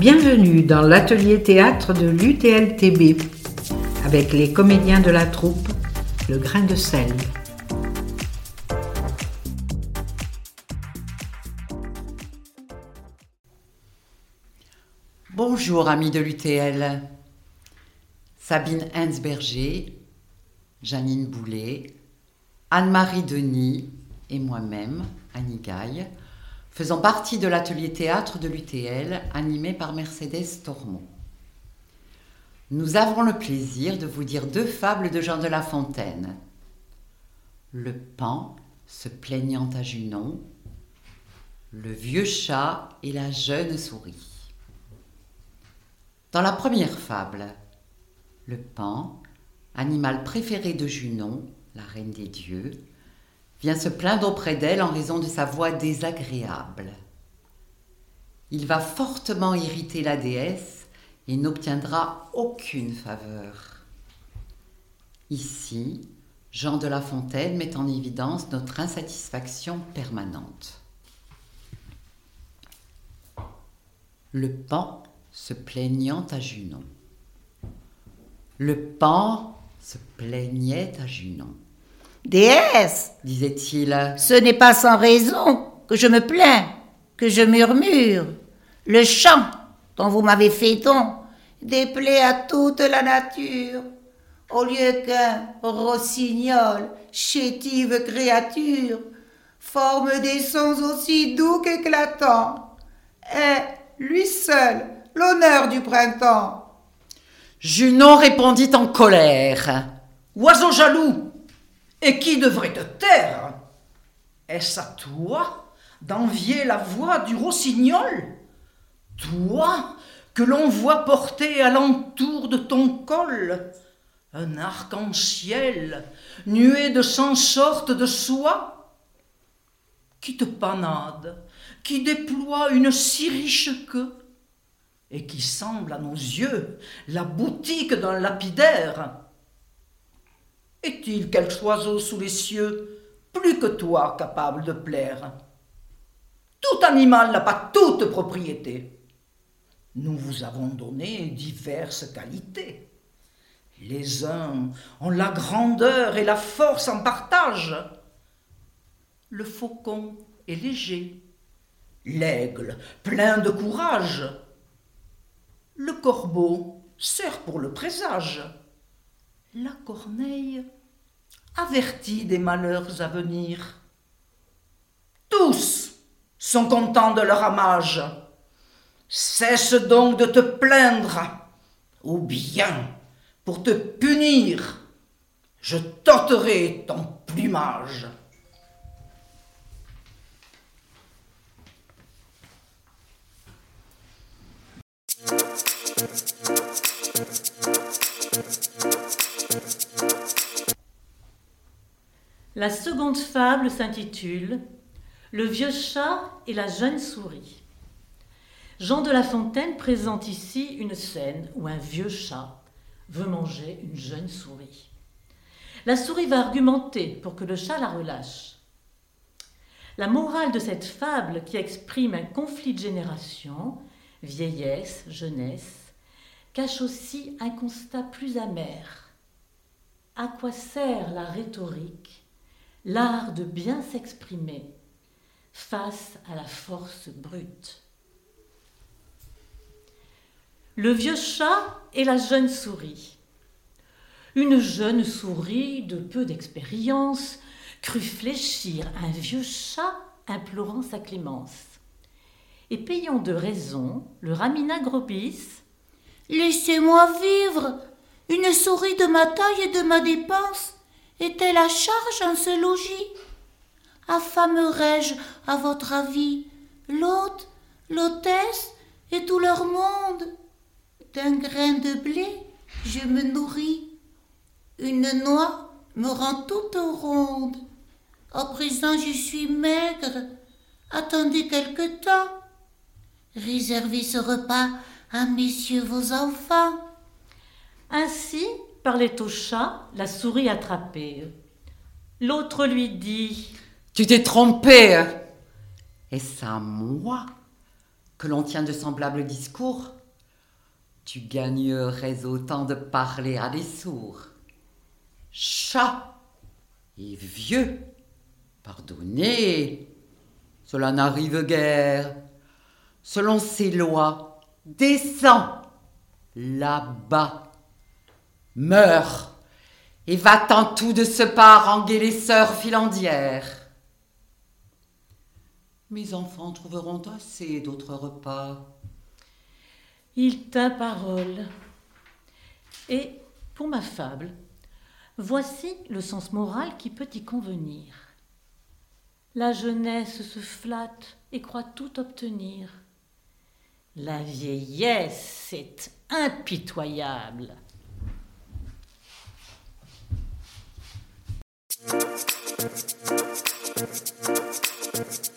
Bienvenue dans l'atelier théâtre de l'UTLTB avec les comédiens de la troupe Le Grain de sel. Bonjour amis de l'UTL. Sabine Hensberger, Janine Boulet, Anne-Marie Denis et moi-même, Annie Gaille, faisant partie de l'atelier théâtre de l'UTL animé par Mercedes Tormont. Nous avons le plaisir de vous dire deux fables de Jean de La Fontaine. Le pan se plaignant à Junon, le vieux chat et la jeune souris. Dans la première fable, le pan, animal préféré de Junon, la reine des dieux, vient se plaindre auprès d'elle en raison de sa voix désagréable. Il va fortement irriter la déesse et n'obtiendra aucune faveur. Ici, Jean de La Fontaine met en évidence notre insatisfaction permanente. Le pan se plaignant à Junon. Le pan se plaignait à Junon. Déesse, disait-il, ce n'est pas sans raison que je me plains, que je murmure. Le chant dont vous m'avez fait don déplaît à toute la nature. Au lieu qu'un rossignol, chétive créature, forme des sons aussi doux qu'éclatants, est, lui seul, l'honneur du printemps. Junon répondit en colère. Oiseau jaloux, et qui devrait te taire? Est-ce à toi d'envier la voix du rossignol? Toi que l'on voit porter alentour de ton col? Un arc-en-ciel nué de cent sortes de soie qui te panade, qui déploie une si riche queue? Et qui semble à nos yeux la boutique d'un lapidaire? Est-il quelque oiseau sous les cieux plus que toi capable de plaire? Tout animal n'a pas toute propriété. Nous vous avons donné diverses qualités. Les uns ont la grandeur et la force en partage. Le faucon est léger, l'aigle plein de courage. Le corbeau sert pour le présage la corneille avertit des malheurs à venir. Tous sont contents de leur amage. Cesse donc de te plaindre, ou bien, pour te punir, je t'ôterai ton plumage. La seconde fable s'intitule Le vieux chat et la jeune souris. Jean de La Fontaine présente ici une scène où un vieux chat veut manger une jeune souris. La souris va argumenter pour que le chat la relâche. La morale de cette fable, qui exprime un conflit de génération, vieillesse, jeunesse, cache aussi un constat plus amer. À quoi sert la rhétorique l'art de bien s'exprimer face à la force brute. Le vieux chat et la jeune souris. Une jeune souris de peu d'expérience crut fléchir un vieux chat implorant sa clémence. Et payant de raison, le ramina Grobis Laissez-moi vivre, une souris de ma taille et de ma dépense est-elle à charge en ce logis Affamerai-je, à votre avis, l'hôte, l'hôtesse et tout leur monde? D'un grain de blé, je me nourris. Une noix me rend toute ronde. À présent, je suis maigre. Attendez quelque temps. Réservez ce repas à messieurs vos enfants. Parlait au chat, la souris attrapée. L'autre lui dit Tu t'es trompé. Est-ce à moi que l'on tient de semblables discours, tu gagnerais autant de parler à des sourds. Chat et vieux, pardonnez, cela n'arrive guère. Selon ces lois, descends là-bas, meurs et va-t'en tout de ce pas ranguer les sœurs filandières. Mes enfants trouveront assez d'autres repas. Il tint parole. Et pour ma fable, voici le sens moral qui peut y convenir. La jeunesse se flatte et croit tout obtenir. La vieillesse est impitoyable. Thank you.